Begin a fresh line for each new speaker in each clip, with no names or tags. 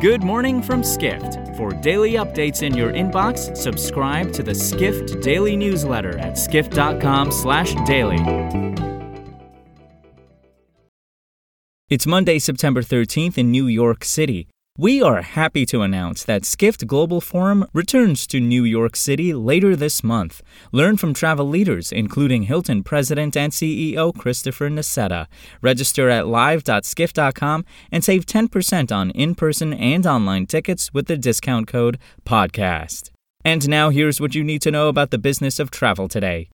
Good morning from Skift. For daily updates in your inbox, subscribe to the Skift Daily newsletter at skift.com/daily. It's Monday, September 13th in New York City. We are happy to announce that Skift Global Forum returns to New York City later this month. Learn from travel leaders, including Hilton President and CEO Christopher Nassetta. Register at live.skift.com and save 10% on in person and online tickets with the discount code PODCAST. And now here's what you need to know about the business of travel today.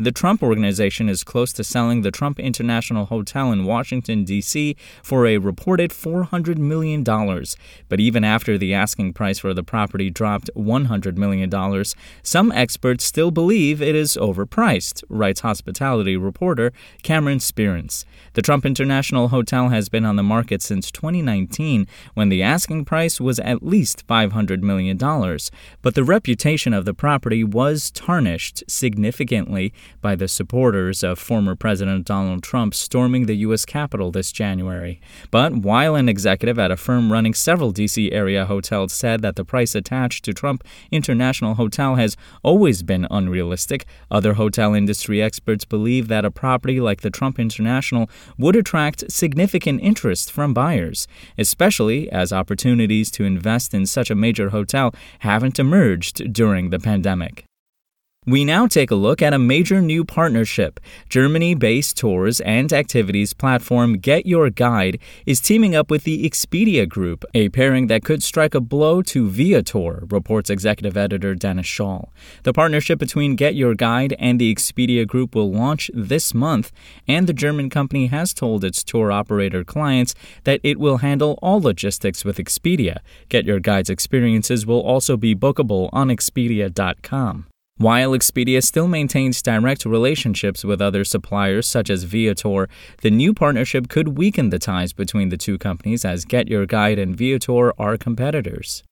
The Trump Organization is close to selling the Trump International Hotel in Washington, D.C. for a reported $400 million. But even after the asking price for the property dropped $100 million, some experts still believe it is overpriced, writes hospitality reporter Cameron Sperance. The Trump International Hotel has been on the market since 2019, when the asking price was at least $500 million. But the reputation of the property was tarnished significantly by the supporters of former President Donald Trump storming the U.S. Capitol this January. But while an executive at a firm running several D.C. area hotels said that the price attached to Trump International Hotel has always been unrealistic, other hotel industry experts believe that a property like the Trump International would attract significant interest from buyers, especially as opportunities to invest in such a major hotel haven't emerged during the pandemic. We now take a look at a major new partnership. Germany based tours and activities platform Get Your Guide is teaming up with the Expedia Group, a pairing that could strike a blow to Viator, reports executive editor Dennis Schaal. The partnership between Get Your Guide and the Expedia Group will launch this month, and the German company has told its tour operator clients that it will handle all logistics with Expedia. Get Your Guide's experiences will also be bookable on Expedia.com. While Expedia still maintains direct relationships with other suppliers such as Viator, the new partnership could weaken the ties between the two companies as Get Your Guide and Viator are competitors.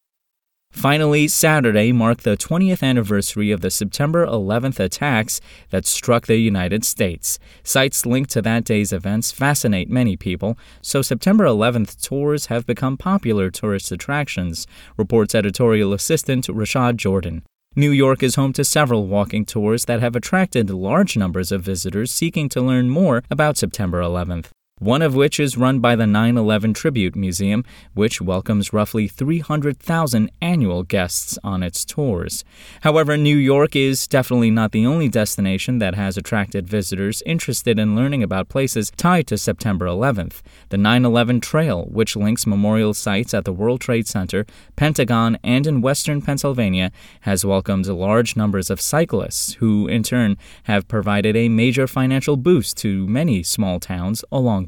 Finally, Saturday marked the 20th anniversary of the September 11th attacks that struck the United States. Sites linked to that day's events fascinate many people, so September 11th tours have become popular tourist attractions, reports editorial assistant Rashad Jordan. New York is home to several walking tours that have attracted large numbers of visitors seeking to learn more about September 11th one of which is run by the 9 11 Tribute Museum, which welcomes roughly 300,000 annual guests on its tours. However, New York is definitely not the only destination that has attracted visitors interested in learning about places tied to September 11th. The 9 11 Trail, which links memorial sites at the World Trade Center, Pentagon, and in western Pennsylvania, has welcomed large numbers of cyclists, who in turn have provided a major financial boost to many small towns along